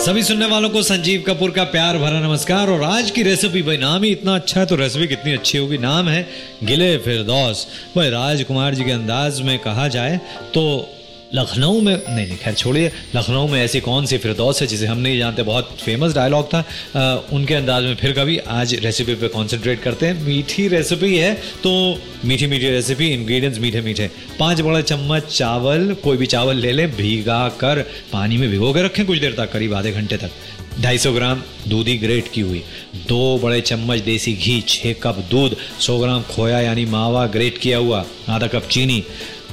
सभी सुनने वालों को संजीव कपूर का प्यार भरा नमस्कार। और आज की रेसिपी भाई, नाम ही इतना अच्छा है तो रेसिपी कितनी अच्छी होगी। नाम है गिले फिरदौस। भाई, राजकुमार जी के अंदाज में कहा जाए तो लखनऊ में नहीं नहीं खैर छोड़िए। लखनऊ में ऐसी कौन सी फिरदौस है जिसे हम नहीं जानते? बहुत फ़ेमस डायलॉग था। आ, उनके अंदाज में फिर कभी आज रेसिपी पे कंसंट्रेट करते हैं। मीठी रेसिपी है तो मीठी मीठी रेसिपी इंग्रेडिएंट्स मीठे मीठे। पाँच बड़े चम्मच चावल कोई भी चावल ले लें भीगा कर पानी में भिगो के रखें कुछ देर तक करीब आधे घंटे तक। 250 ग्राम दूधी ग्रेट की हुई। दो बड़े चम्मच देसी घी छः कप दूध 100 ग्राम खोया यानी मावा ग्रेट किया हुआ आधा कप चीनी।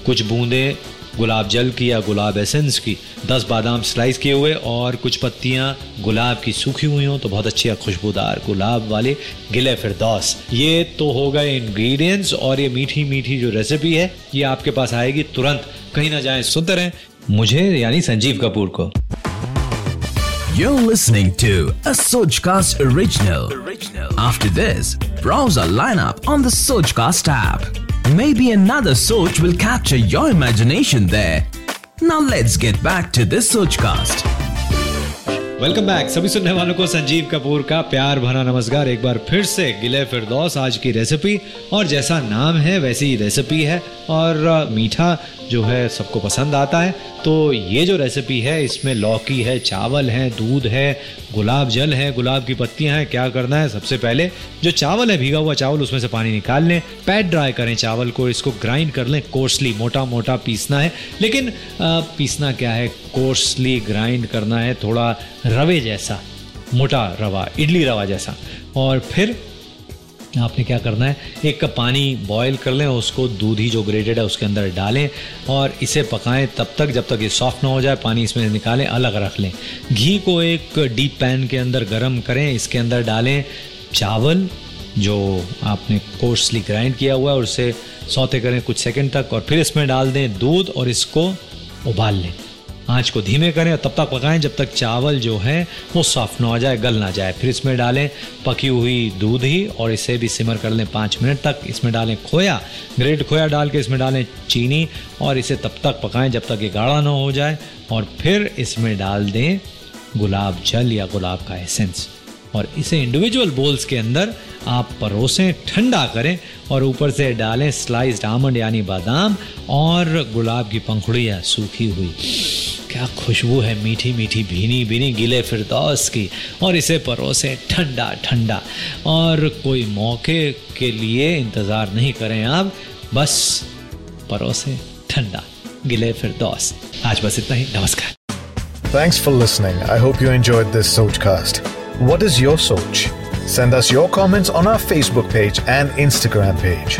कुछ बूंदे गुलाब जल की या गुलाब एसेंस की दस बादाम स्लाइस किए हुए और कुछ पत्तियाँ गुलाब की सूखी हुई हों तो बहुत अच्छी खुशबूदार गुलाब वाले गिले फिरदौस ये तो हो गए इंग्रेडिएंट्स और ये मीठी मीठी जो रेसिपी है ये आपके पास आएगी तुरंत कहीं ना जाए सुनते रहें मुझे यानी संजीव कपूर को You're listening to a Sojcast original. original. After this, browse our lineup on the Sojcast app. Maybe another search will capture your imagination there. Now let's get back to this Sojcast. Welcome back सभी सुनने वालों को संजीव कपूर का प्यार भरा नमस्कार। एक बार फिर से गिले फिरदौस आज की रेसिपी और जैसा नाम है वैसी ही रेसिपी है। और मीठा जो है सबको पसंद आता है। तो ये जो रेसिपी है इसमें लौकी है चावल है दूध है गुलाब जल है गुलाब की पत्तियाँ हैं। क्या करना है? सबसे पहले जो चावल है भीगा हुआ चावल उसमें से पानी निकाल लें। पैड ड्राई करें चावल को इसको ग्राइंड कर लें कोर्सली मोटा मोटा पीसना है। लेकिन अ, पीसना क्या है? कोर्सली ग्राइंड करना है। थोड़ा रवे जैसा, मोटा रवा, इडली रवा जैसा। और फिर आपने क्या करना है, एक कप पानी बॉईल कर लें, उसको दूध ही जो ग्रेटेड है, उसके अंदर डालें और इसे पकाएँ। तब तक, जब तक ये सॉफ्ट ना हो जाए, पानी इसमें निकालें, अलग रख लें। घी को एक डीप पैन के अंदर गरम करें, इसके अंदर डालें चावल, जो आपने कोर्सली ग्राइंड किया हुआ है, और उसे सौते करें कुछ सेकंड तक, और फिर इसमें डाल दें दूध और इसको उबाल लें। आँच को धीमे करें और तब तक पकाएँ। जब तक चावल जो है, वो सॉफ्ट ना हो जाए, गल ना जाए। फिर इसमें डालें पकी हुई दूध ही और इसे भी सिमर कर लें पाँच मिनट तक। इसमें डालें खोया, ग्रेट खोया डाल के इसमें डालें चीनी और इसे तब तक पकाएँ जब तक ये गाढ़ा ना हो जाए। और फिर इसमें डाल दें गुलाब जल या गुलाब का एसेंस। और इसे इंडिविजुअल बोल्स के अंदर आप परोसें, ठंडा करें और ऊपर से डालें स्लाइस्ड आमंड यानी बादाम और गुलाब की पंखुड़ियाँ सूखी हुई। क्या खुशबू है मीठी मीठी भीनी भीनी गिले फिरदौस की और इसे परोसें ठंडा ठंडा और कोई मौके के लिए इंतज़ार नहीं करें आप बस परोसें ठंडा गिले फिरदौस आज बस इतना ही नमस्कार Thanks for listening. I hope you enjoyed this Sochcast. What is your Soch? Send us your comments on our Facebook page and Instagram page.